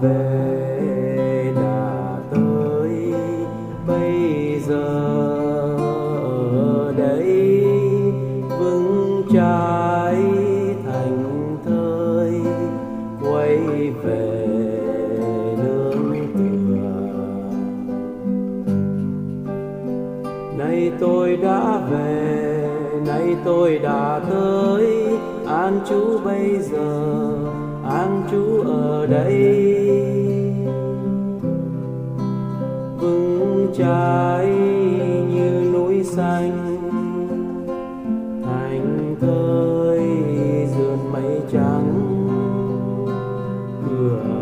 về đã tới, bây giờ ở đây vững trái thành thơi, quay về nương tựa. Nay tôi đã về, nay tôi đã tới, an chú bây giờ an trú ở đây. Vững trái như núi xanh, thành thơi dườn mây trắng. Cửa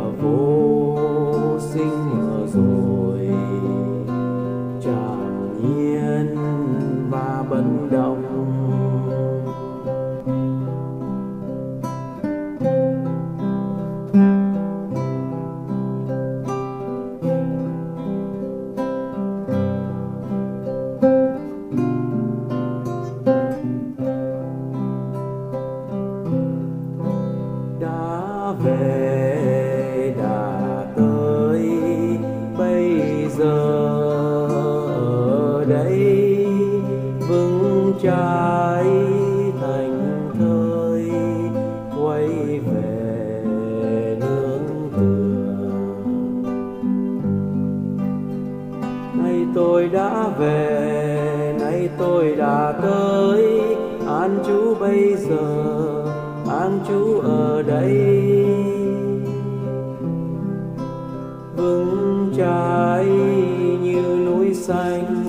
về đã tới. Bây giờ ở đây vững trái thành thơi, quay về nương tựa. Nay tôi đã về, nay tôi đã tới. An chú bây giờ, an chú ở vững chãi như núi xanh.